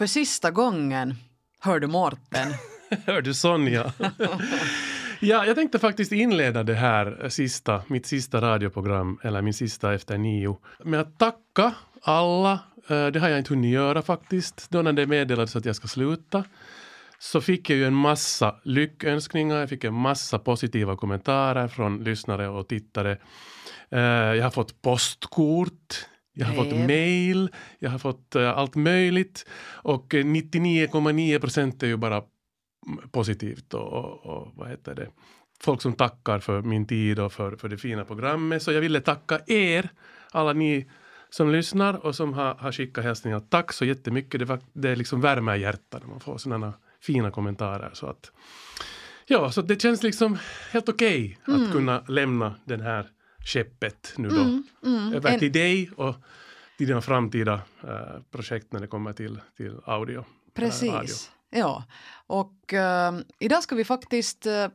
För sista gången hör du Mårten. hör du Sonja? ja, jag tänkte faktiskt inleda det här sista, mitt sista radioprogram, eller min sista efter nio, med att tacka alla. Eh, det har jag inte hunnit göra faktiskt, då när det meddelades att jag ska sluta så fick jag ju en massa lyckönskningar, jag fick en massa positiva kommentarer från lyssnare och tittare. Uh, jag har fått postkort, jag har fått mail, jag har fått uh, allt möjligt och 99,9 procent är ju bara positivt och, och, och, vad heter det, folk som tackar för min tid och för, för det fina programmet. Så jag ville tacka er, alla ni som lyssnar och som har, har skickat hälsningar. Tack så jättemycket, det, det liksom värmer hjärtat när man får sådana fina kommentarer. Så att, ja, så det känns liksom helt okej okay mm. att kunna lämna den här skeppet nu då mm, mm. över till dig och till dina framtida uh, projekt när det kommer till, till audio. Precis. Ja, och uh, idag ska vi faktiskt uh,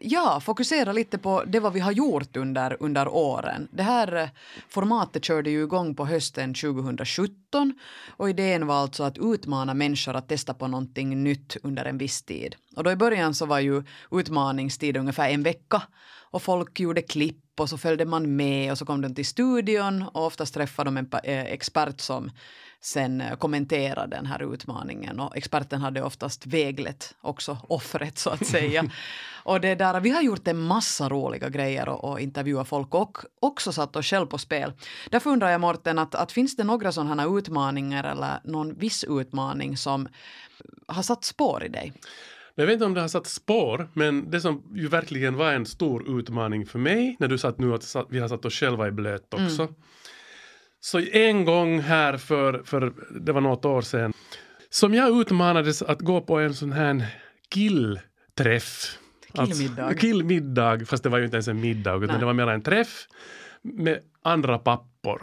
Ja, fokusera lite på det vad vi har gjort under, under åren. Det här eh, formatet körde ju igång på hösten 2017 och idén var alltså att utmana människor att testa på någonting nytt under en viss tid. Och då i början så var ju utmaningstid ungefär en vecka och folk gjorde klipp och så följde man med och så kom de till studion och oftast träffade de en eh, expert som sen eh, kommentera den här utmaningen och experten hade oftast väglett också offret så att säga. och det där, vi har gjort en massa roliga grejer och, och intervjuat folk och också satt oss själv på spel. Därför undrar jag Morten, att, att finns det några sådana här utmaningar eller någon viss utmaning som har satt spår i dig? Jag vet inte om det har satt spår, men det som ju verkligen var en stor utmaning för mig när du sa att nu att vi har satt oss själva i blöt också. Mm så en gång här för, för det var något år sedan, som jag utmanades att gå på en sån här killträff. Killmiddag. Alltså, killmiddag, fast det var ju inte ens en middag, utan Nej. det var mer en träff med andra pappor.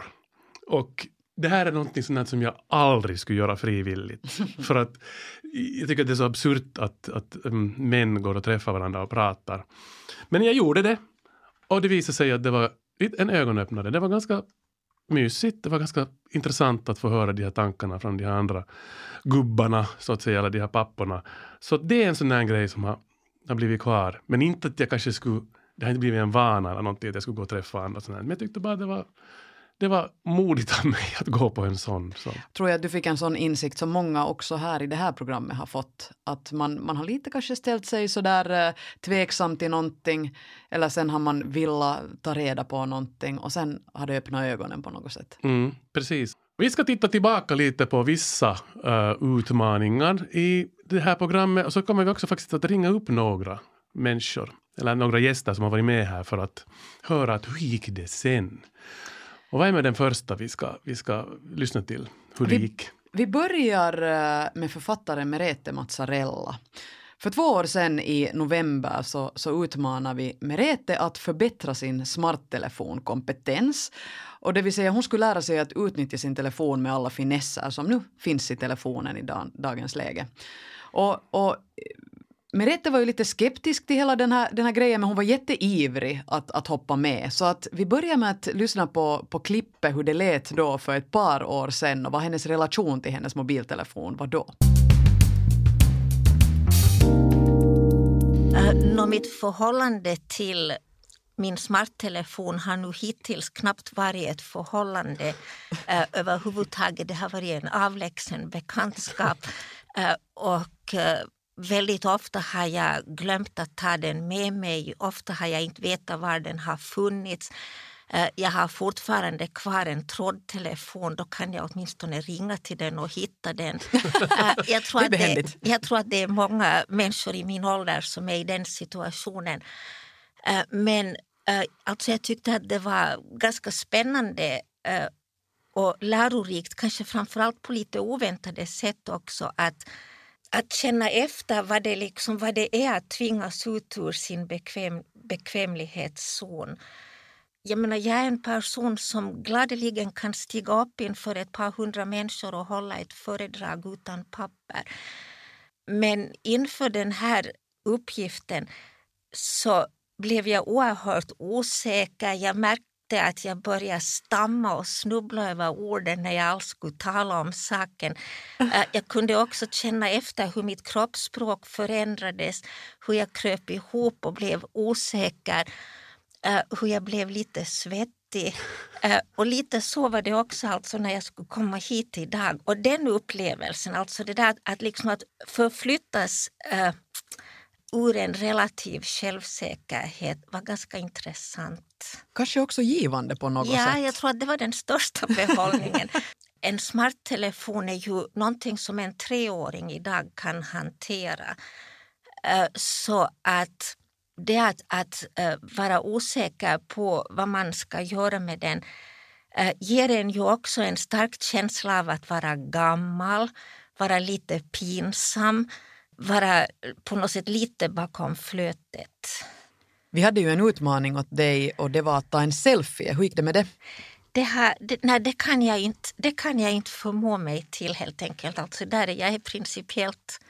Och det här är någonting sånt som jag aldrig skulle göra frivilligt. För att jag tycker att det är så absurt att, att um, män går och träffar varandra och pratar. Men jag gjorde det. Och det visade sig att det var en ögonöppnare. Det var ganska mysigt. Det var ganska intressant att få höra de här tankarna från de här andra gubbarna, så att säga, eller de här papporna. Så det är en sån där grej som har, har blivit kvar. Men inte att jag kanske skulle, det har inte blivit en vana eller någonting att jag skulle gå och träffa andra. Sådär. Men jag tyckte bara det var det var modigt av mig att gå på en sån. Så. Tror jag att du fick en sån insikt som många också här i det här programmet har fått. Att man, man har lite kanske ställt sig sådär eh, tveksam till någonting eller sen har man velat ta reda på någonting och sen har det öppnat ögonen på något sätt. Mm, precis. Vi ska titta tillbaka lite på vissa uh, utmaningar i det här programmet och så kommer vi också faktiskt att ringa upp några människor eller några gäster som har varit med här för att höra att hur gick det sen? Och vad är med den första vi ska, vi ska lyssna till? Hur det gick? Vi börjar eh, med författaren Merete Mazzarella. För två år sedan i november så, så utmanade vi Merete att förbättra sin smarttelefonkompetens. Och det vill säga hon skulle lära sig att utnyttja sin telefon med alla finesser som nu finns i telefonen i dag, dagens läge. Och, och Merete var ju lite skeptisk till hela den här, den här grejen men hon var jätteivrig att, att hoppa med. Så att vi börjar med att lyssna på, på klippet hur det lät då för ett par år sedan och vad hennes relation till hennes mobiltelefon var då. Äh, uh, no, mitt förhållande till min smarttelefon har nu hittills knappt varit ett förhållande uh, överhuvudtaget. Det har varit en avlägsen bekantskap. Uh, och uh, Väldigt ofta har jag glömt att ta den med mig. Ofta har jag inte vetat var den har funnits. Eh, jag har fortfarande kvar en trådtelefon, då kan jag åtminstone ringa till den och hitta den. Eh, jag tror, att det, jag tror att det är många människor i min ålder som är i den situationen. Eh, men alltså jag tyckte att det var ganska spännande och lärorikt, kanske framförallt på lite oväntade sätt också, att att känna efter vad det, liksom, vad det är att tvingas ut ur sin bekväm, bekvämlighetszon. Jag menar, jag är en person som gladeligen kan stiga upp inför ett par hundra människor och hålla ett föredrag utan papper. Men inför den här uppgiften så blev jag oerhört osäker. Jag märkte hände att jag började stamma och snubbla över orden när jag alls skulle tala om saken. Uh, jag kunde också känna efter hur mitt kroppsspråk förändrades, hur jag kröp ihop och blev osäker, uh, hur jag blev lite svettig. Uh, och lite så var det också alltså när jag skulle komma hit idag. Och den upplevelsen, alltså det där att, liksom att förflyttas ur en relativ självsäkerhet var ganska intressant. Kanske också givande på något ja, sätt? Ja, jag tror att det var den största behållningen. en smarttelefon är ju någonting som en treåring idag kan hantera. Eh, så att det att, att eh, vara osäker på vad man ska göra med den eh, ger en ju också en stark känsla av att vara gammal, vara lite pinsam vara på något sätt lite bakom flötet. Vi hade ju en utmaning åt dig och det var att ta en selfie. Hur gick det med det? Det, här, det, nej, det, kan jag inte, det kan jag inte förmå mig till helt enkelt. Alltså där är jag är principiellt,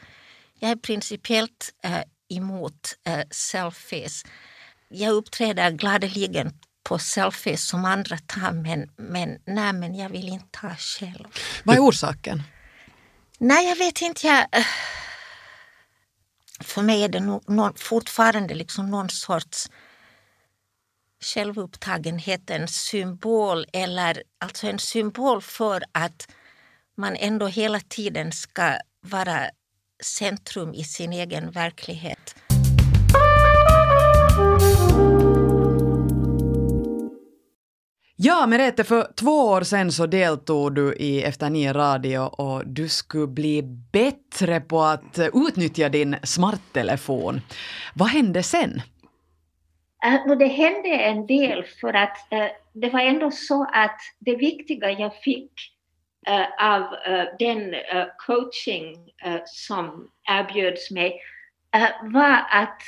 jag är principiellt äh, emot äh, selfies. Jag uppträder gladeligen på selfies som andra tar men, men, nej, men jag vill inte ta själv. Vad är orsaken? Nej, jag vet inte. Jag, äh, för mig är det no, no, fortfarande liksom någon sorts självupptagenhet, en symbol eller alltså en symbol för att man ändå hela tiden ska vara centrum i sin egen verklighet. Ja, Merete, för två år sedan så deltog du i Efter nio radio och du skulle bli bättre på att eh, utnyttja din smarttelefon. Vad hände sen? Uh, det hände en del för att uh, det var ändå så att det viktiga jag fick uh, av den coaching som erbjöds mig var att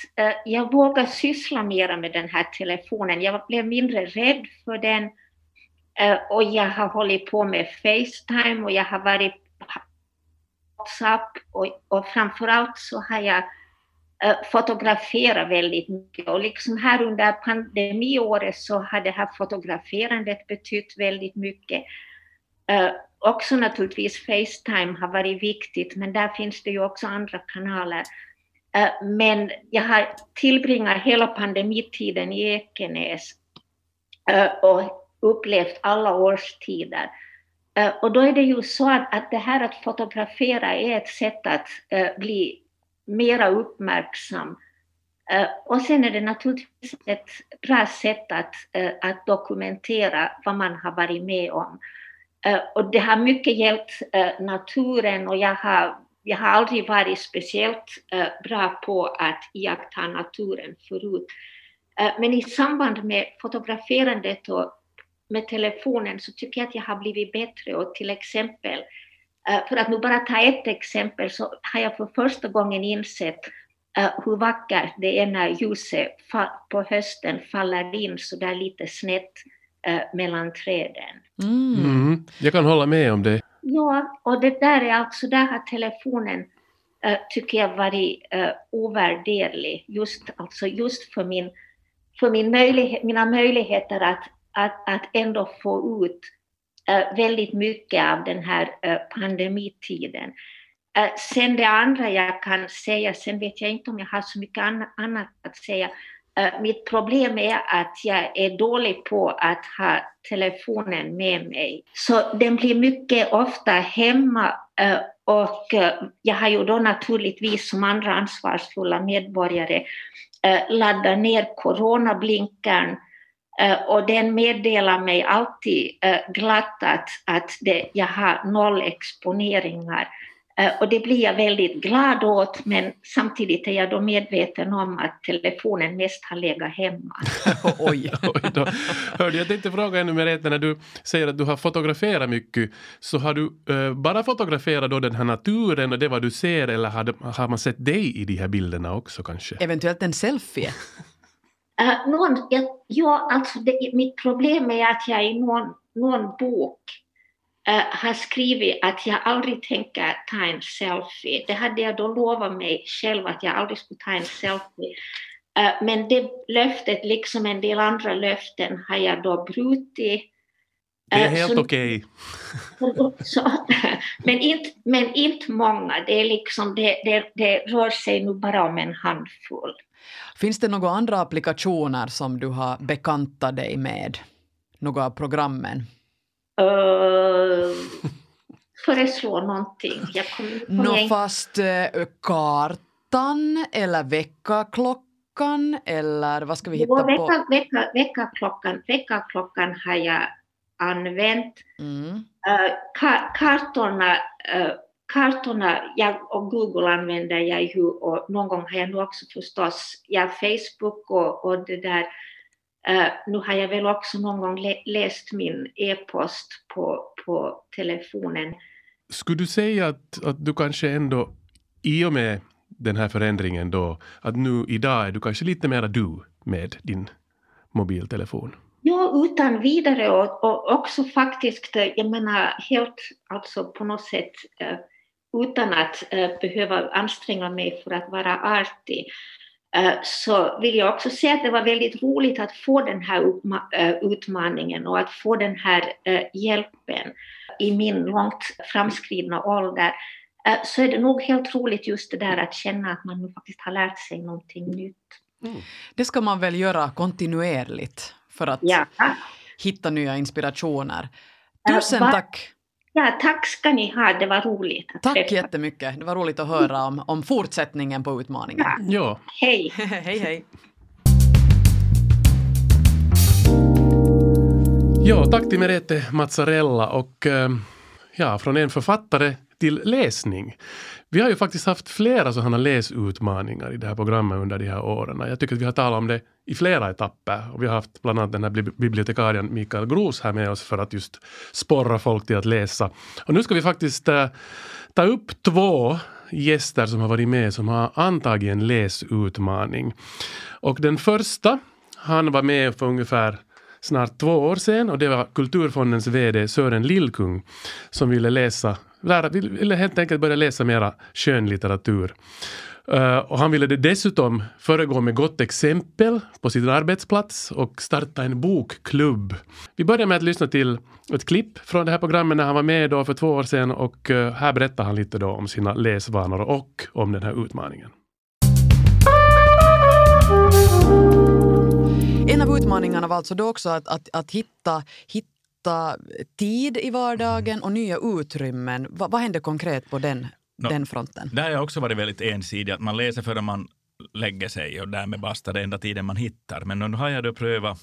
jag vågade syssla mer med den här telefonen. Jag blev mindre rädd för den Eh, och jag har hållit på med Facetime och jag har varit WhatsApp och, och framförallt så har jag eh, fotograferat väldigt mycket. Och liksom här under pandemiåret så har det här fotograferandet betytt väldigt mycket. Uh, också naturligtvis Facetime har varit viktigt, men där finns det ju också andra kanaler. Uh, men jag har tillbringat hela pandemitiden i Ekenäs och upplevt alla årstider. Eh, och då är det ju så att, att det här att fotografera är ett sätt att eh, bli mera uppmärksam. Eh, och sen är det naturligtvis ett bra sätt att, att dokumentera vad man har varit med om. och det har mycket hjälpt naturen och jag har, jag har aldrig varit speciellt bra på att iaktta naturen förut. men i samband med fotograferandet och med telefonen så tycker jag att jag har blivit bättre och till exempel, eh, för att nu bara ta ett exempel, så har jag för första gången insett eh, hur vackert det är när ljuset på hösten faller in så där lite snett eh, mellan träden. Mm. Mm, jag kan hålla med om det. Ja, och det där är alltså, där har telefonen tycker jag varit ovärderlig, just, alltså just för, min, för min möjlighet, mina möjligheter att att, att ändå få ut äh, väldigt mycket av den här äh, pandemitiden. Äh, sen det andra jag kan säga, sen vet jag inte om jag har så mycket annat att säga. mitt problem är att jag är dålig på att ha telefonen med mig. Så den blir mycket ofta hemma och jag har ju då naturligtvis som andra ansvarsfulla medborgare laddat ner coronablinkern och den meddelar mig alltid uh, glatt att, att det, jag har noll exponeringar. Uh, och det blir jag väldigt glad åt, men samtidigt är jag då medveten om att telefonen mest har legat hemma. Oj. Oj då. Hörde, jag tänkte fråga ännu mer när du säger att du har fotograferat mycket, så har du bara fotograferat då den här naturen och det vad du ser eller har, har man sett dig i de här bilderna också kanske? Eventuellt en selfie? Uh, någon, jag, ja, alltså det, mitt problem är att jag i någon, någon bok uh, har skrivit att jag aldrig tänker ta en selfie. Det hade jag då lovat mig själv att jag aldrig skulle ta en selfie. Men det löftet, liksom en del andra löften, har jag då brutit. Det är helt okej. Okay. men, inte, men inte många, det, är liksom, det, det, det rör sig nu bara om en handfull. Finns det några andra applikationer som du har bekantat dig med? Några av programmen? Uh, föreslå någonting. Jag kom, kom fast uh, kartan eller väckarklockan eller vad ska vi hitta jo, vecka, på? Vecka, väckarklockan, väckarklockan har jag använt. Mm. Uh, ka kartorna, uh, kartorna jag och Google använder jag ju och någon gång har jag nu också förstås ja, Facebook och, och det där. Uh, nu har jag väl också någon gång läst min e-post på, på telefonen. Skulle du säga att, att du kanske ändå i och med den här förändringen då, att nu idag är du kanske lite mera du med din mobiltelefon? Ja, utan vidare och, och också faktiskt, jag menar helt alltså på något sätt uh, utan att uh, behöva anstränga mig för att vara artig uh, så vill jag också säga att det var väldigt roligt att få den här utmaningen och att få den här hjälpen i min långt framskridna ålder så är det nog helt roligt just det där att känna att man nu faktiskt har lärt sig någonting nytt. Mm. Det ska man väl göra kontinuerligt för att ja. hitta nya inspirationer. Tusen tack! Ja, tack ska ni ha, det var roligt. Att tack träffa. jättemycket, det var roligt att höra om, om fortsättningen på utmaningen. Ja. ja. Hej! hej, hej! Ja, tack till Merete Mazzarella och eh, ja, från en författare till läsning. Vi har ju faktiskt haft flera sådana läsutmaningar i det här programmet under de här åren. Jag tycker att vi har talat om det i flera etapper. Och vi har haft bland annat den här bibliotekarien Mikael Gros här med oss för att just sporra folk till att läsa. Och nu ska vi faktiskt äh, ta upp två gäster som har varit med som har antagit en läsutmaning. Och den första, han var med för ungefär snart två år sedan och det var Kulturfondens VD Sören Lillkung som ville läsa lära, ville helt enkelt börja läsa mera skönlitteratur. Uh, och han ville dessutom föregå med gott exempel på sin arbetsplats och starta en bokklubb. Vi börjar med att lyssna till ett klipp från det här programmet när han var med då för två år sedan och uh, här berättar han lite då om sina läsvanor och om den här utmaningen. En av utmaningarna var alltså då också att, att, att hitta, hitta tid i vardagen och nya utrymmen. Va, vad händer konkret på den, no, den fronten? Där har jag också varit väldigt ensidig, att man läser förrän man lägger sig och därmed basta det enda tiden man hittar. Men nu har jag då prövat,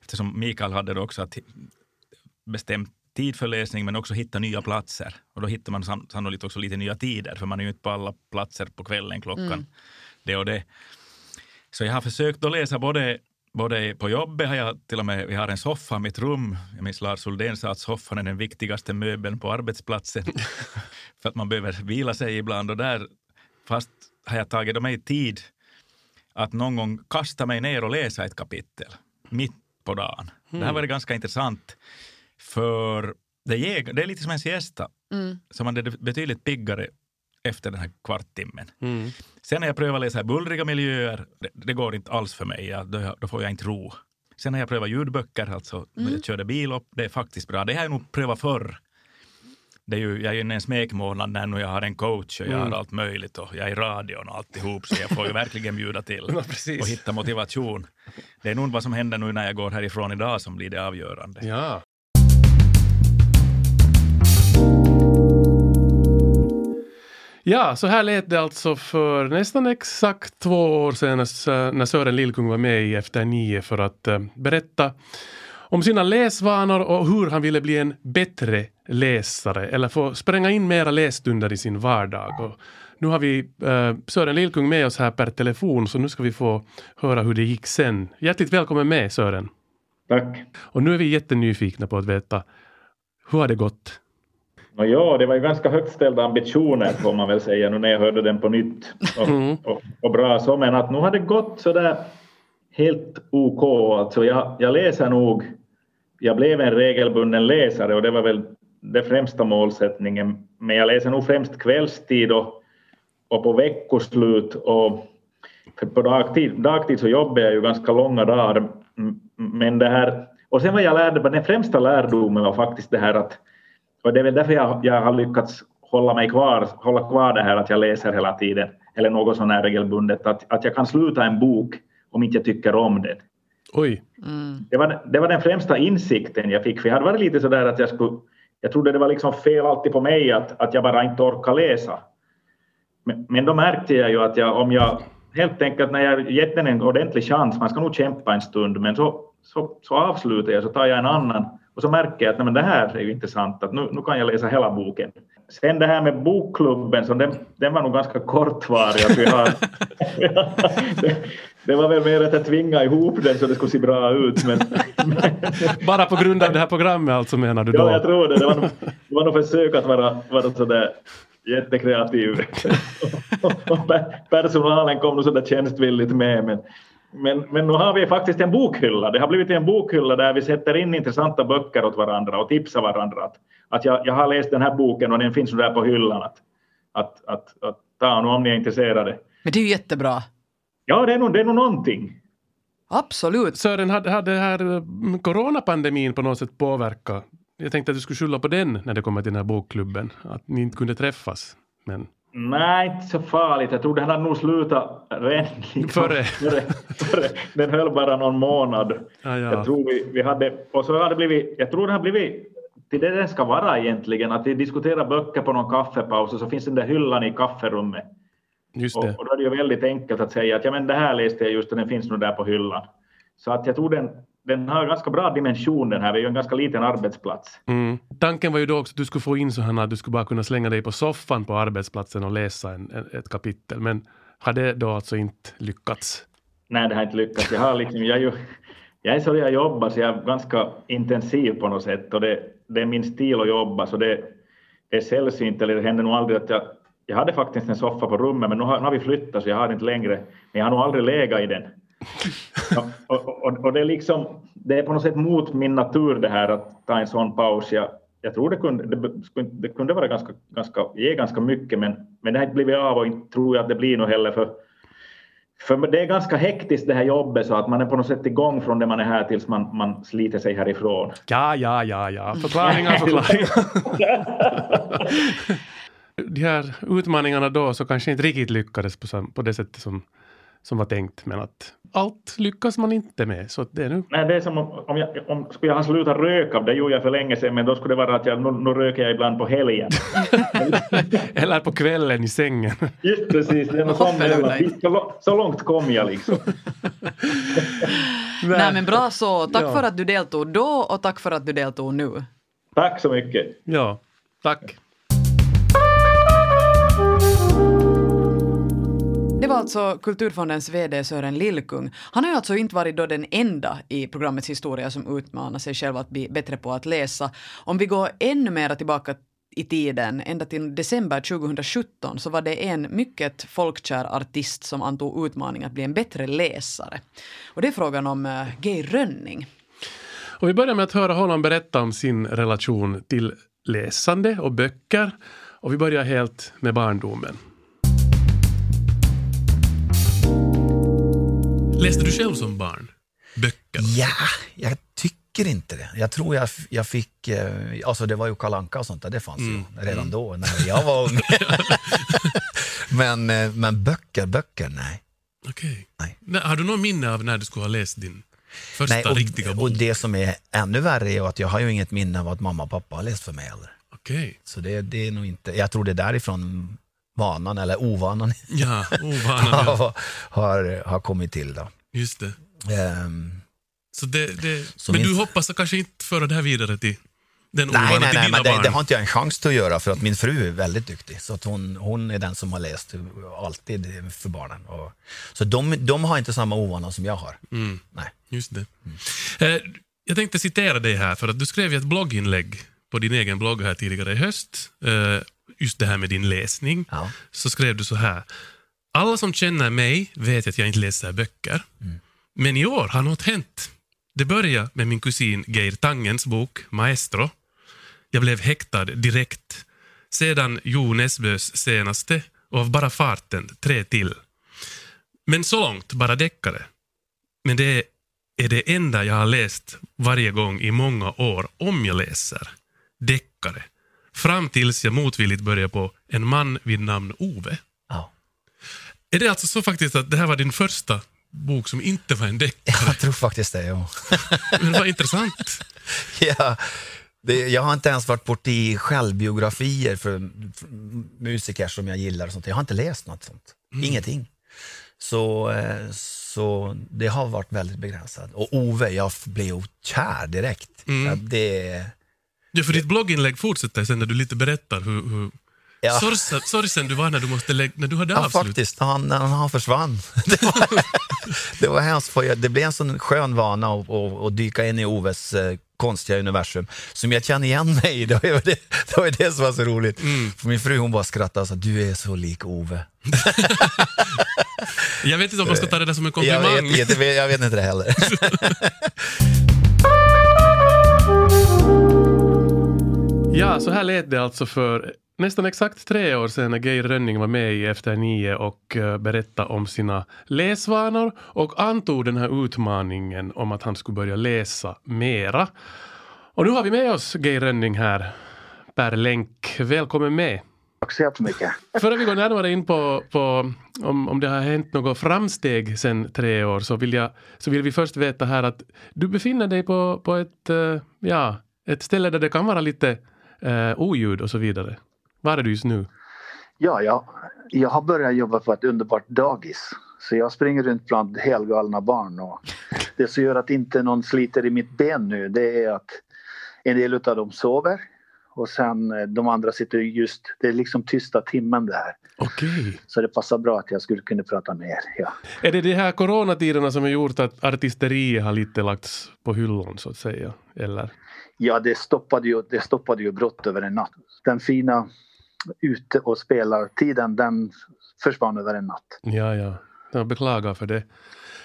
eftersom Mikael hade då också att bestämt tid för läsning men också hitta nya platser. Och då hittar man sannolikt också lite nya tider för man är ju inte på alla platser på kvällen klockan mm. det och det. Så jag har försökt att läsa både både på jobbet har jag till och med, vi har en soffa i mitt rum. Jag minns Lars Uldén sa att soffan är den viktigaste möbeln på arbetsplatsen. för att man behöver vila sig ibland och där, fast har jag tagit mig tid att någon gång kasta mig ner och läsa ett kapitel mitt på dagen. Mm. Det här mm. var ganska intressant för det, ger, det är lite som en siesta. Mm. Så man är betydligt piggare efter den här kvarttimmen. Mm. Sen när jag prövar läsa i bullriga miljöer, det, det, går inte alls för mig. Ja, då, då, får jag inte ro. Sen har jag prövat ljudböcker, alltså mm. jag körde bil upp. Det är faktiskt bra. Det har jag nog prövat förr. Det är ju, jag är i en smekmånad när nu jag har en coach och jag mm. har allt möjligt och jag är i radion och alltihop så jag får ju verkligen bjuda till ja, och hitta motivation. Det är nog vad som händer nu när jag går härifrån idag som blir det avgörande. Ja. Ja, så här lät det alltså för nästan exakt två år sedan när Sören Lillkung var med i Efter nio för att uh, berätta om sina läsvanor och hur han ville bli en bättre läsare eller få spränga in mera lässtunder i sin vardag. Och nu har vi uh, Sören Lillkung med oss här per telefon så nu ska vi få höra hur det gick sen. Hjärtligt välkommen med Sören. Tack. Och nu är vi jättenyfikna på att veta hur har det gått? No, ja, det var ju ganska högt ställda ambitioner får man väl säga nu när jag hörde den på nytt. Och, mm. och, och bra så, men att nu har det gått så där helt OK. Alltså jag, jag läser nog, jag blev en regelbunden läsare och det var väl det främsta målsättningen. Men jag läser nog främst kvällstid och, och på veckoslut och för på dagtid, dagtid så jobbar jag ju ganska långa dagar. Men det här, och sen vad jag lärde, den främsta lärdomen var faktiskt det här att, och det är väl därför jag, jag har lyckats hålla mig kvar, hålla kvar det här att jag läser hela tiden, eller något sånt här regelbundet, att, att jag kan sluta en bok om inte jag tycker om den. Oj. Mm. Det, var, det var den främsta insikten jag fick, för jag hade varit lite sådär att jag skulle, jag trodde det var liksom fel alltid på mig att, att jag bara inte orkar läsa. Men, men då märkte jag ju att jag, om jag helt enkelt när jag gett den en ordentlig chans, man ska nog kämpa en stund, men så, så, så avslutar jag, så tar jag en annan och så märker jag att nej, det här är ju intressant, att nu, nu kan jag läsa hela boken. Sen det här med bokklubben, så den, den var nog ganska kortvarig. Att vi har, det, det, var väl mer att jag tvingade ihop den så det skulle se bra ut. Men, Bara på grund av det här programmet alltså menar du då? Ja, jag tror det. Det var nog, det var nog försök att vara, vara sådär jättekreativ. Personalen kom nog sådär tjänstvilligt med. Men, men, men nu har vi faktiskt en bokhylla. Det har blivit en bokhylla där vi sätter in intressanta böcker åt varandra och tipsar varandra. Att, att jag, jag har läst den här boken och den finns där på hyllan. Att, att, att, att ta nu om ni är intresserade. Men det är ju jättebra. Ja, det är nog, det är nog någonting. Absolut. Sören, hade, hade här mm, coronapandemin på något sätt påverkat? Jag tänkte att du skulle skylla på den när det kommer till den här bokklubben, att ni inte kunde träffas. Men... Nej, inte så farligt. Jag tror den hade nog slutat redan. Före. före, före. Den höll bara någon månad. Ja, ja. Jag tror vi, vi hade, och så hade det blivit, jag tror det har blivit till det den ska vara egentligen, att vi diskuterar böcker på någon kaffepaus och så finns den där hyllan i kafferummet. Just Och, det. och då är det ju väldigt enkelt att säga att ja, men det här läste jag just och den finns nog där på hyllan. Så att jag tror den, den har ganska bra dimension den här, vi är ju en ganska liten arbetsplats. Mm. Tanken var ju då också att du skulle få in så här att du skulle bara kunna slänga dig på soffan på arbetsplatsen och läsa en, en, ett kapitel. Men har det då alltså inte lyckats? Nej, det har inte lyckats. Jag, har liksom, jag, är ju, jag är så jag jobbar, så jag är ganska intensiv på något sätt och det, det är min stil att jobba, så det, det är sällsynt, eller det händer nog aldrig att jag jag hade faktiskt en soffa på rummet, men nu har, nu har vi flyttat så jag har den inte längre. Men jag har nog aldrig legat i den. Och, och, och, och, det, är liksom, det är på något sätt mot min natur det här att ta en sån paus. Jag, jag tror det kunde, det, det kunde vara ganska, ganska, ge ganska mycket, men, men det har inte blivit av och inte tror jag att det blir nog heller. För, för det är ganska hektiskt det här jobbet så att man är på något sätt igång från det man är här tills man, man sliter sig härifrån. Ja, ja, ja, ja. Förklaringar, förklaringar. De här utmaningarna då så kanske inte riktigt lyckades på, på det sättet som, som var tänkt. Men att allt lyckas man inte med. Så det är nu... Nej, det är som om, om, jag, om skulle jag ha slutat röka, det gjorde jag för länge sedan, men då skulle det vara att jag, nu, nu röker jag ibland på helgen. Eller på kvällen i sängen. Just precis, det är något sånt så, långt kom jag liksom. Nej men bra så. Tack Ja. för att du deltog då och tack för att du deltog nu. Tack så mycket. Ja, tack. Det var alltså Kulturfondens VD Sören Lillkung. Han har ju alltså inte varit då den enda i programmets historia som utmanar sig själv att bli bättre på att läsa. Om vi går ännu mer tillbaka i tiden, ända till december 2017, så var det en mycket folkkär artist som antog utmaningen att bli en bättre läsare. Och det är frågan om eh, Gay Geir Rönning. Och vi börjar med att höra honom berätta om sin relation till läsande och böcker. Och vi börjar helt med barndomen. Läste du själv som barn böcker? Ja, jag tycker inte det. Jag tror jag, jag fick, eh, alltså det var ju Kalle Anka och sånt där, det fanns ju redan då när jag var ung. men, eh, men böcker, böcker, nej. Okej. Nej. Nej, Har du någon minne av när du skulle ha läst din första nej och, riktiga bok? och det som är ännu värre är att jag har ju inget minne av att mamma och pappa har läst för mig heller. Okej. Så det, det är nog inte, jag tror det är därifrån vanan, eller ovanan, Ja, ovanan. ja. har, har, kommit till. Då. Just det. Ehm, Så det, det Så men min- du hoppas att kanske inte föra det här vidare till den Nej, ovanan nej, till nej, dina men det, barn? det har inte jag en chans till att göra för att min fru är väldigt duktig. Så hon, hon är den som har läst alltid för barnen. Och, så de, de har inte samma ovana som jag har. Mm. Nej. Just det. Eh, jag tänkte citera dig här, för att du skrev ett blogginlägg på din egen blogg här tidigare i höst. Eh, just det här med din läsning. Ja. Så skrev du så här. Alla som känner mig vet att jag inte läser böcker. Men i år har något hänt. Det började med min kusin Geir Tangens bok Maestro. Jag blev häktad direkt. Sedan Jo Nesbøs senaste och av bara farten tre till. Men så långt, bara deckare. Men det är det enda jag har läst varje gång i många år, om jag läser deckare. Fram tills jag motvilligt började på En man vid namn Ove. Ja. Är det alltså så faktiskt att det här var din första bok som inte var en deckare? Jag tror faktiskt det, ja. Men vad intressant. ja det, jag har inte ens varit borta i självbiografier för, för musiker som jag gillar. Och sånt. Jag har inte läst något sånt. Mm. Ingenting. Så, eh, så det har varit väldigt begränsat. Och Ove, jag blev kär direkt. Mm. Ja, det, Ja, för ditt blogginlägg fortsätter sen när du lite berättar hur, hur ja. sorgsen, sorgsen du var när du, måste lägga, när du hade Ja, avslut. faktiskt. Han, när han försvann. Det var, det var hemskt. Det blev en sån skön vana att, att, att dyka in i Oves eh, konstiga universum som jag känner igen mig i. Det var det, det, var det som var så roligt. För min fru hon bara skrattade och sa du är så lik Ove. Jag vet inte om man ska ta det där som en Jag komplimang. vet, jag, jag vet inte det heller. Ja, så här lät det alltså för nästan exakt tre år sedan när Geir Rönning var med i Efter nio och eh, berättade om sina läsvanor och antog den här utmaningen om att han skulle börja läsa mera. Och nu har vi med oss Geir Rönning här per länk. Välkommen med. Tack så jättemycket. Före vi går närmare in på, på om, om det har hänt något framsteg sedan tre år så vill, jag, så vill vi först veta här att du befinner dig på, på ett, eh, ja, ett ställe där det kan vara lite eh, oljud och så vidare. Var är du just nu? Ja, ja, jag har börjat jobba på ett underbart dagis. Så jag springer runt bland helgalna barn. Och det som gör att inte någon sliter i mitt ben nu det är att en del av dem sover och sen eh, de andra sitter just, det är liksom tysta timmen det här. Okej. Så det passar bra att jag skulle kunna prata med er. Ja. Är det de här coronatiderna som har gjort att artisteriet har lite lagts på hyllan så att säga? Eller? Ja, det stoppade ju, det stoppade ju brott över en natt. Den fina ute och spela-tiden, den försvann över en natt. Ja, ja. Jag beklagar för det.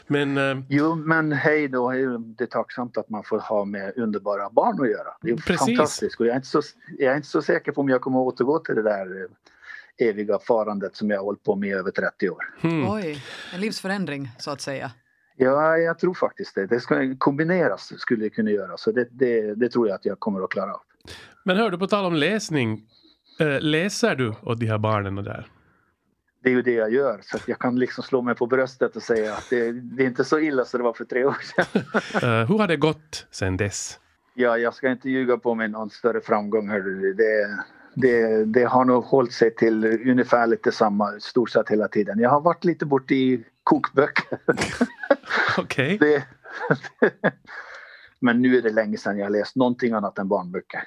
Men eh, Jo, men hej då, det är tacksamt att man får ha med underbara barn att göra. Det är Precis. fantastiskt. Och jag, är inte så, jag är inte så säker på om jag kommer att återgå till det där eh, eviga farandet som jag har hållit på med i över 30 år. hmm. Oj, en livsförändring så att säga. Ja, jag tror faktiskt det. Det ska kombineras, skulle det kunna göra. Så det, det, det tror jag att jag kommer att klara av. Men hör du, på tal om läsning. Eh, läser du åt de här barnen där? Det är ju det jag gör, så att jag kan liksom slå mig på bröstet och säga att det, det är inte så illa som det var för tre år sedan. Eh, hur har det gått sen dess? Ja, jag ska inte ljuga på mig någon större framgång. Hörru. Det, det, det har nog hållit sig till ungefär lite samma stort sett hela tiden. Jag har varit lite bort i kokböcker. Okej. Det, men nu är det länge sedan jag läst någonting annat än barnböcker.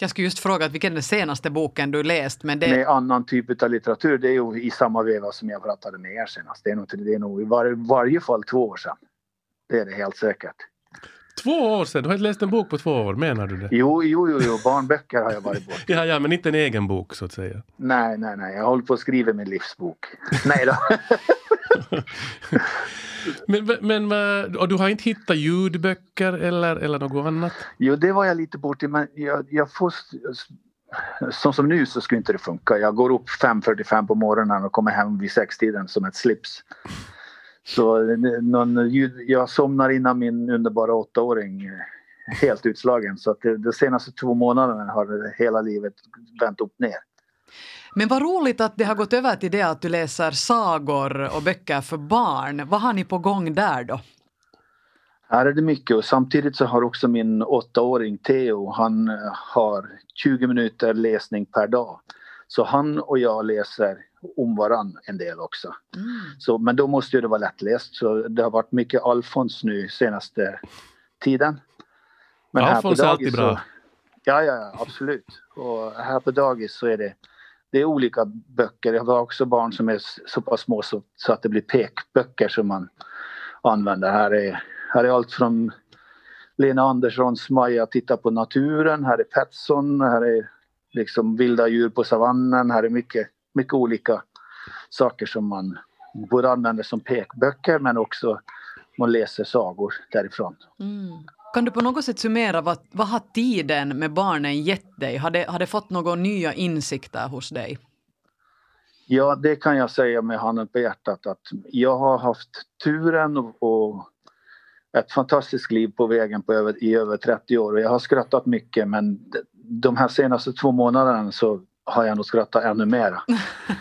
Jag skulle just fråga att vilken är den senaste boken du läst, men det... Med annan typ av litteratur, det är ju i samma veva som jag pratade med er senast. Det är nog, det är nog i var, varje fall två år sedan. Det är det helt säkert. Två år sedan? Du har inte läst en bok på två år, menar du det? Jo, jo, jo, jo barnböcker har jag varit bort. Ja, ja, men inte en egen bok så att säga. Nej, nej, nej. Jag håller på att skriva min livsbok. nej då. Men, men vad- och du har inte hittat ljudböcker eller, eller något annat? Jo, det var jag lite bort i, men jag, jag får... Som, som nu så skulle inte det funka. Jag går upp 5.45 på morgonen och kommer hem vid sextiden som ett slips. Så någon, ljud- jag somnar innan min underbara åttaåring är helt utslagen. Så att de, de senaste två månaderna har hela livet vänt upp ner. Men vad roligt att det har gått över till det att du läser sagor och böcker för barn. Vad har ni på gång där då? Här är det mycket och samtidigt så har också min åttaåring Theo, han eh, har 20 minuter läsning per dag. Så han och jag läser om varann en del också. Mm. Så, men då måste ju det vara lättläst så det har varit mycket Alfons nu senaste tiden. här på Alfons är alltid bra. Så, ja, ja, absolut. Och här på dagis så är det, det är olika böcker. Jag har också barn som är så pass små så, så att det blir pekböcker som man använder. Här är, här är allt från Lena Anderssons Maja tittar på naturen, här är Petson, här är liksom vilda djur på savannen, här är mycket, mycket olika saker som man både använder som pekböcker men också man läser sagor därifrån. Mm. Kan du på något sätt summera vad, vad har tiden med barnen gett dig? Har det, har det fått några nya insikter hos dig? Ja, det kan jag säga med handen på hjärtat att jag har haft turen och, och ett fantastiskt liv på vägen på över, i över 30 år och jag har skrattat mycket men de här senaste två månaderna så har jag nog skrattat ännu mera.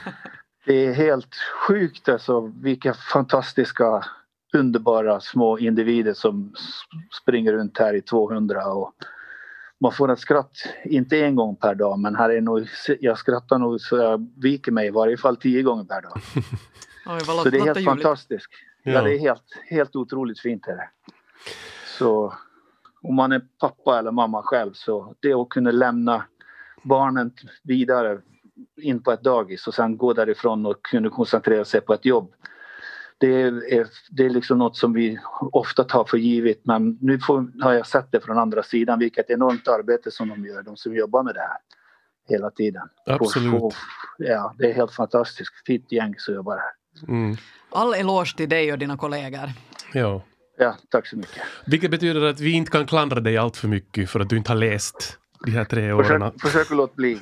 Det är helt sjukt alltså vilka fantastiska underbara små individer som springer runt här i 200 och man får ett skratt, inte en gång per dag men här är nog, jag skrattar nog så jag viker mig i varje fall tio gånger per dag. Oj, så det är helt fantastiskt. Ja. ja. det är helt, helt otroligt fint. Är det. Så om man är pappa eller mamma själv så det att kunna lämna barnen vidare in på ett dagis och sen gå därifrån och kunna koncentrera sig på ett jobb. Det är, det är liksom något som vi ofta tar för givet men nu får, har jag sett det från andra sidan vilket enormt arbete som de gör, de som jobbar med det här hela tiden. Absolut. Och, ja, det är helt fantastiskt. Fint gäng som jobbar här. Mm. All eloge till dig och dina kollegor. Ja. Ja, tack så mycket. Vilket betyder att vi inte kan klandra dig allt för mycket för att du inte har läst de här tre åren. Försök, försök att låta bli.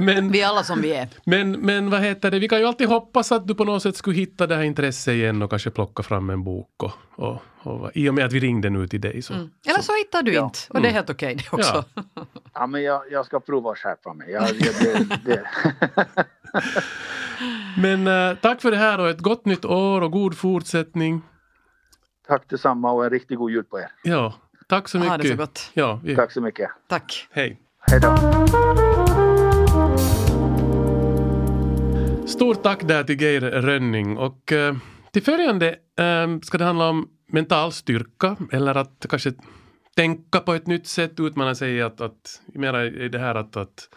men, vi är alla som vi är. Men, men vad heter det, vi kan ju alltid hoppas att du på något sätt skulle hitta det här intresset igen och kanske plocka fram en bok. Och, och, och I och med att vi ringde nu till dig. Så, mm. Eller så hittar du ja. inte och det är mm. helt okej okay, det också. Ja. ja, men jag, jag ska prova att skärpa mig. Jag, jag, det, det. men äh, tack för det här och ett gott nytt år och god fortsättning. Tack detsamma och en riktigt god jul på er. Ja, tack så mycket. Ha det så gott. Ja, vi... Tack så mycket. Tack. Hej. Hej då. Stort tack där till Geir Rönning och uh, till följande uh, ska det handla om mental styrka eller att kanske tänka på ett nytt sätt, utmana sig att, att mera i det här att, att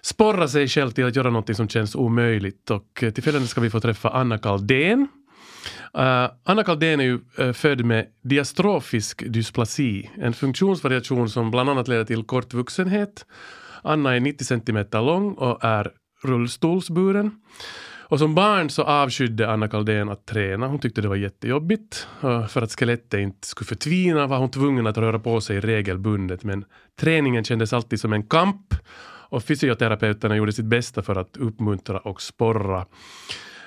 sporra sig själv till att göra något som känns omöjligt. Och eh, till följande ska vi få träffa Anna Kaldén Uh, Anna Kaldén är ju uh, född med diastrofisk dysplasi, en funktionsvariation som bland annat leder till kortvuxenhet. Anna är 90 centimeter lång och är rullstolsburen. Och som barn så avskydde Anna Kaldén att träna. Hon tyckte det var jättejobbigt. Eh, för att skelettet inte skulle förtvina var hon tvungen att röra på sig regelbundet. Men träningen kändes alltid som en kamp och fysioterapeuterna gjorde sitt bästa för att uppmuntra och sporra.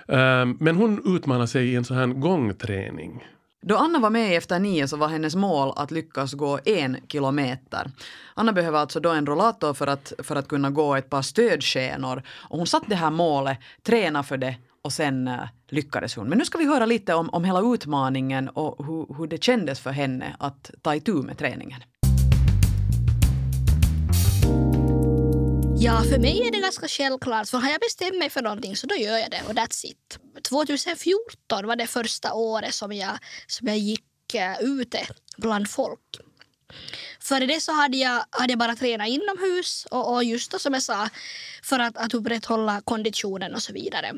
Eh, men hon utmanade sig i en sån här gångträning. Då Anna var med i Efter nio så var hennes mål att lyckas gå en kilometer. Anna behöver alltså då en rollator för att, för att kunna gå ett par stödskenor. Och hon satte det här målet, tränade för det och sen eh, lyckades hon. Men nu ska vi höra lite om, om hela utmaningen och hur, hur det kändes för henne att ta itu med träningen. Ja, för mig är det ganska självklart. För har jag bestämt mig för någonting så då gör jag det och that's it. 2014 var det första året som jag, som jag gick uh, ute bland folk. Före det så hade jag, hade jag bara tränat inomhus och, och just då, som jag sa för att, att upprätthålla konditionen och så vidare.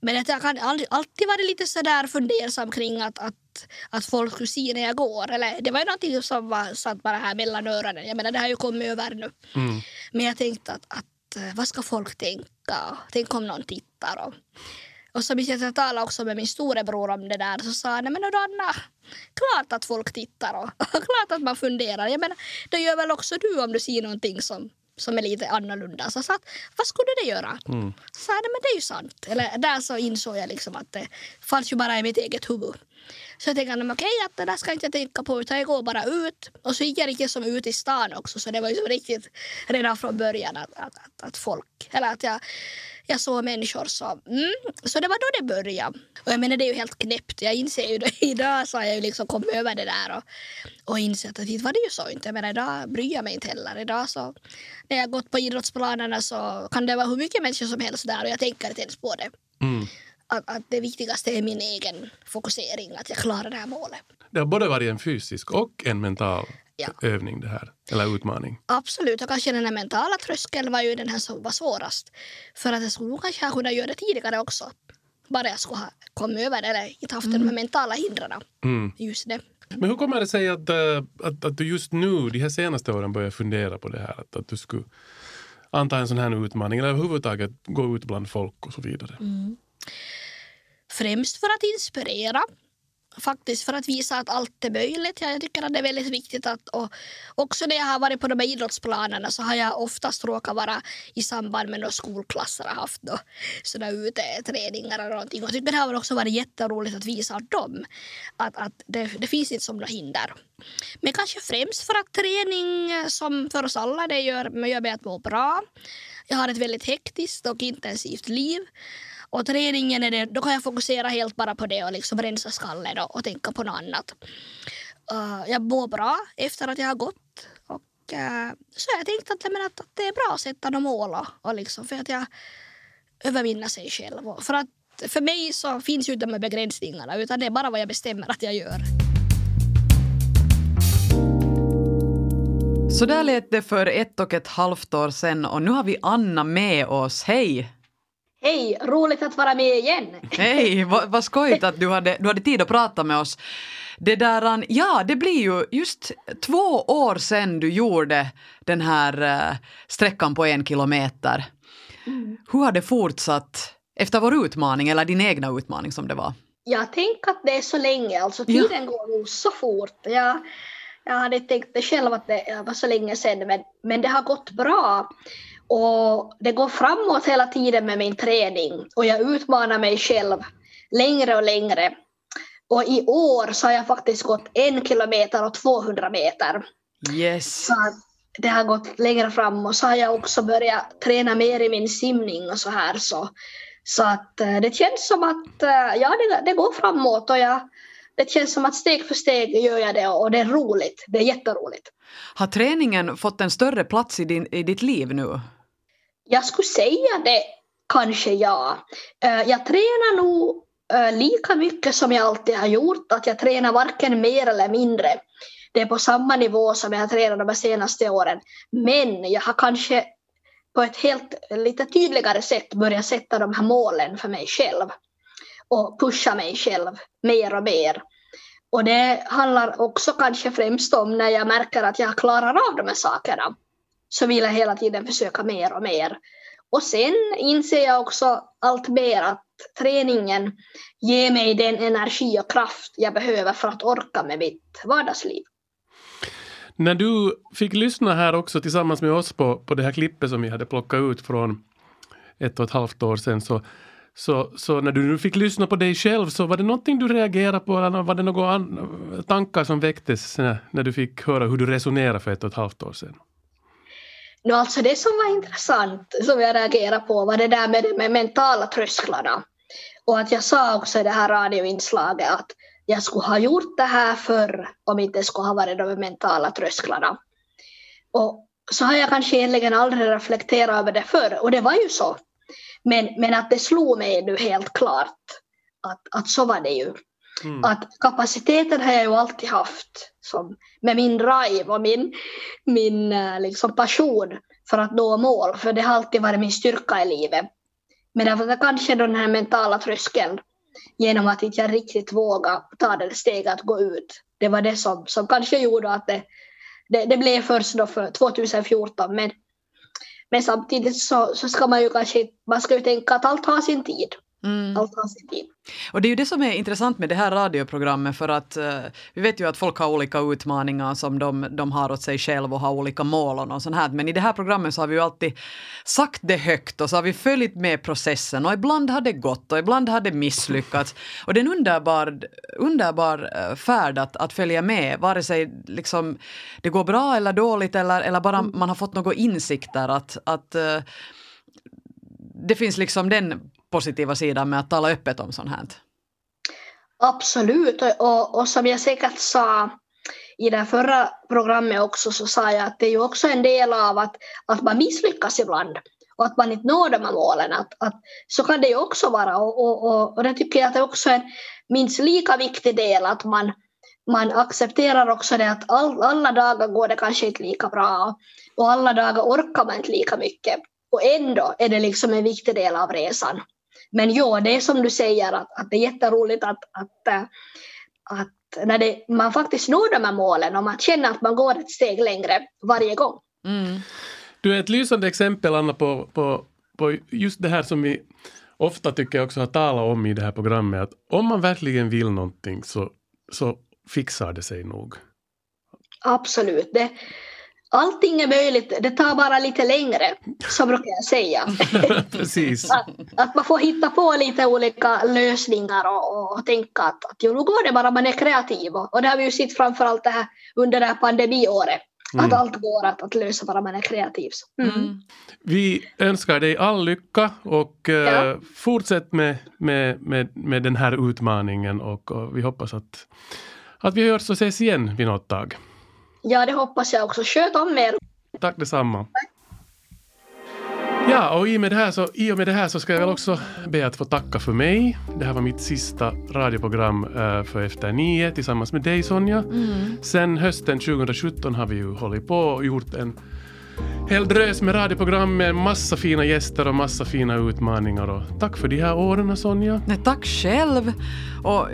Men jag har alltid varit lite sådär fundersam kring att, att, att folk skulle se när jag går. Eller, det var ju någonting som var satt bara här mellan öronen. Jag menar det har ju kommit över nu. Mm. Men jag tänkte att, att eh, vad ska folk tänka? Tänk om någon tittar. Och, och så jag talade också med min storebror om det där. Så sa han, nej men Anna, klart att folk tittar och klart att man funderar. Jag menar, det gör väl också du om du ser någonting som som är lite annorlunda. Så jag sa att, vad skulle det göra? Mm. Så sa men det är ju sant. Eller där så insåg jag liksom att det fanns ju bara i mitt eget huvud. Så jag tänkte, okej okay, att det där ska jag inte tänka på utan jag går bara ut. Och så gick jag riktigt som ut i stan också så det var ju liksom riktigt redan från början att, att, att, att folk, eller att jag jag såg människor så... Mm, så det var då det började. Och jag menar det är ju helt knäppt. Jag inser ju det. Idag så har jag ju liksom kommit över det där och, och insett att det var det ju så inte. Jag menar idag bryr jag mig inte heller. Idag så när jag gått på idrottsplanerna så kan det vara hur mycket människor som helst där och jag tänker inte ens på det. Mm. Att, att, det viktigaste är min egen fokusering, att jag klarar det här målet. Det har både varit en fysisk och en mental ja. övning det här, eller utmaning. Absolut, och kanske den här mentala tröskeln var ju den här som var svårast. För att jag skulle kanske ha kunnat göra det tidigare också. Bara jag skulle ha kommit över det eller inte haft mm. de här mentala hindren. Mm. Just det. Men hur kommer det sig att, äh, att, att du just nu, de här senaste åren, börjar fundera på det här? Att, att du skulle anta en sån här utmaning eller överhuvudtaget gå ut bland folk och så vidare? Mm. Främst för att inspirera faktiskt för att visa att allt är möjligt. Jag tycker att det är väldigt viktigt att och också när jag har varit på de här idrottsplanerna så har jag oftast råkat vara i samband med några skolklasser har haft då, sådana uteträningar eller någonting. Och jag tycker det har också varit jätteroligt att visa dem att, att det, det finns inte som några hinder. Men kanske främst för att träning som för oss alla det gör, gör mig att må bra. Jag har ett väldigt hektiskt och intensivt liv. Och träningen är det, då kan jag fokusera helt bara på det och liksom rensa skallen och, och tänka på något annat. Uh, jag mår bra efter att jag har gått. Och, uh, så jag tänkte att, men att, att det är bra att sätta några mål och, och liksom för att jag övervinna sig själv. Och för, att, för mig så finns ju inte de här begränsningarna utan det är bara vad jag bestämmer att jag gör. Så där lät det för ett och ett halvt år sedan och nu har vi Anna med oss. Hej! Hej, roligt att vara med igen. Hej, vad, vad skojigt att du hade, du hade tid att prata med oss. Det där, ja, det blir ju just två år sedan du gjorde den här uh, sträckan på en kilometer. Mm. Hur har det fortsatt efter vår utmaning, eller din egna utmaning som det var? Jag tänker att det är så länge, alltså tiden ja. går nog så fort. Jag, jag hade tänkt det själv att det var så länge sedan, men, men det har gått bra. Och det går framåt hela tiden med min träning och jag utmanar mig själv längre och längre. Och i år så har jag faktiskt gått en kilometer och 200 meter. Yes. Så det har gått längre fram och så har jag också börjat träna mer i min simning och så här. Så, så att eh, det känns som att eh, ja, det, det går framåt och jag, det känns som att steg för steg gör jag det och det är roligt. Det är jätteroligt. Har träningen fått en större plats i, din, i ditt liv nu? Jag skulle säga det, kanske ja. Eh, jag tränar nog eh, lika mycket som jag alltid har gjort, att jag tränar varken mer eller mindre. Det är på samma nivå som jag har tränat de senaste åren. Men jag har kanske på ett helt lite tydligare sätt börjat sätta de här målen för mig själv och pusha mig själv mer och mer. Och det handlar också kanske främst om när jag märker att jag klarar av de här sakerna så vill jag hela tiden försöka mer och mer. Och sen inser jag också allt mer att träningen ger mig den energi och kraft jag behöver för att orka med mitt vardagsliv. När du fick lyssna här också tillsammans med oss på, på det här klippet som vi hade plockat ut från ett och ett halvt år sedan så, så, så när du nu fick lyssna på dig själv så var det någonting du reagerade på eller var det några tankar som väcktes när, när du fick höra hur du resonerade för ett och ett halvt år sedan? No, alltså det som var intressant, som jag reagerade på, var det där med de mentala trösklarna. Och att jag sa också i det här radioinslaget att jag skulle ha gjort det här förr om inte skulle ha varit de mentala trösklarna. Och så har jag kanske egentligen aldrig reflekterat över det förr, och det var ju så. Men, men att det slog mig nu helt klart att, att så var det ju. Mm. Att kapaciteten har jag ju alltid haft som, med min drive och min, min eh, liksom passion för att nå mål. För det har alltid varit min styrka i livet. Men det var kanske den här mentala tröskeln genom att inte jag riktigt våga ta det steget att gå ut. Det var det som, som kanske gjorde att det, det, det blev först då för 2014. Men, men samtidigt så, så ska man ju kanske man ska ju tänka att allt har sin tid. Mm. Allt har sin tid. Och det är ju det som är intressant med det här radioprogrammet för att uh, vi vet ju att folk har olika utmaningar som de, de har åt sig själva och har olika mål och sånt här. Men i det här programmet så har vi ju alltid sagt det högt och så har vi följt med processen och ibland har det gått och ibland har det misslyckats. Och det är en underbar, underbar uh, färd att, att följa med, vare sig liksom det går bra eller dåligt eller, eller bara mm. man har fått några insikter att, att uh, det finns liksom den positiva sidan med att tala öppet om sånt här? Absolut, och, och som jag säkert sa i det förra programmet också så sa jag att det är ju också en del av att, att man misslyckas ibland och att man inte når de här målen. Att, att, så kan det ju också vara och, och, och, och det tycker jag att det är också en minst lika viktig del att man, man accepterar också det att all, alla dagar går det kanske inte lika bra och alla dagar orkar man inte lika mycket och ändå är det liksom en viktig del av resan. Men ja, det är som du säger att, att det är jätteroligt att, att, äh, att när det, man faktiskt når de här målen och man känner att man går ett steg längre varje gång. Mm. Du är ett lysande exempel, Anna, på, på, på just det här som vi ofta tycker jag också har talat om i det här programmet, att om man verkligen vill någonting så, så fixar det sig nog. Absolut. Det, allting är möjligt, det tar bara lite längre, så brukar jag säga. Precis. att, att man får hitta på lite olika lösningar och, och, tänka att, att jo, nu går det bara man är kreativ. Och, och det har vi ju sett framförallt det här, under det här pandemiåret. Mm. Att allt går att, att lösa bara man är kreativ. Mm. Mm. Vi önskar dig all lycka och eh, Ja. fortsätt med, med, med, med den här utmaningen och, och vi hoppas att, att vi hörs och ses igen vid något tag. Ja, det hoppas jag också. Sköt om er. Tack detsamma. Ja, och i och, med det här så, i och med det här så ska jag väl också be att få tacka för mig. Det här var mitt sista radioprogram eh, för Efter nio tillsammans med dig Sonja. Sen hösten 2017 har vi ju hållit på och gjort en hel drös med radioprogram med massa fina gäster och massa fina utmaningar. Och tack för de här åren Sonja. Nej, tack själv. Och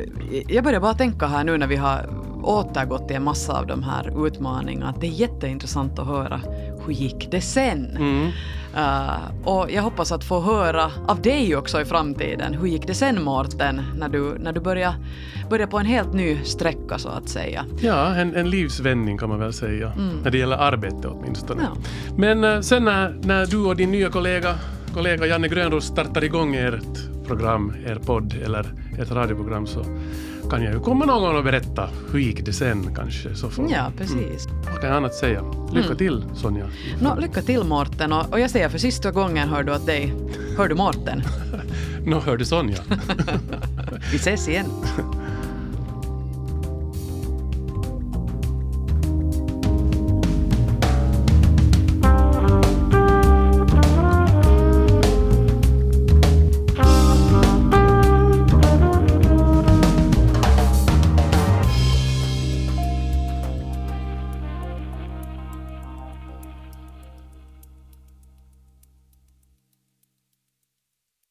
jag börjar bara tänka här nu när vi har återgått till en massa av de här utmaningarna att det är jätteintressant att höra hur gick det sen? Mm. Uh, och jag hoppas att få höra av dig också i framtiden. Hur gick det sen Mårten, när du, när du började, började på en helt ny sträcka så att säga? Ja, en, en livsvändning kan man väl säga. När det gäller arbete åtminstone. Ja. Men eh, sen när, när du och din nya kollega, kollega Janne Grönros startar igång ert program, er podd eller ett radioprogram så kan jag ju komma någon gång och berätta hur gick det sen kanske. Så får, Ja, precis. Vad kan jag annat säga? Lycka Mm. till Sonja. Nå, lycka till Mårten och, och jag säger för sista gången hör du åt dig. Hör du Mårten? Nå hör du Sonja. Vi ses igen.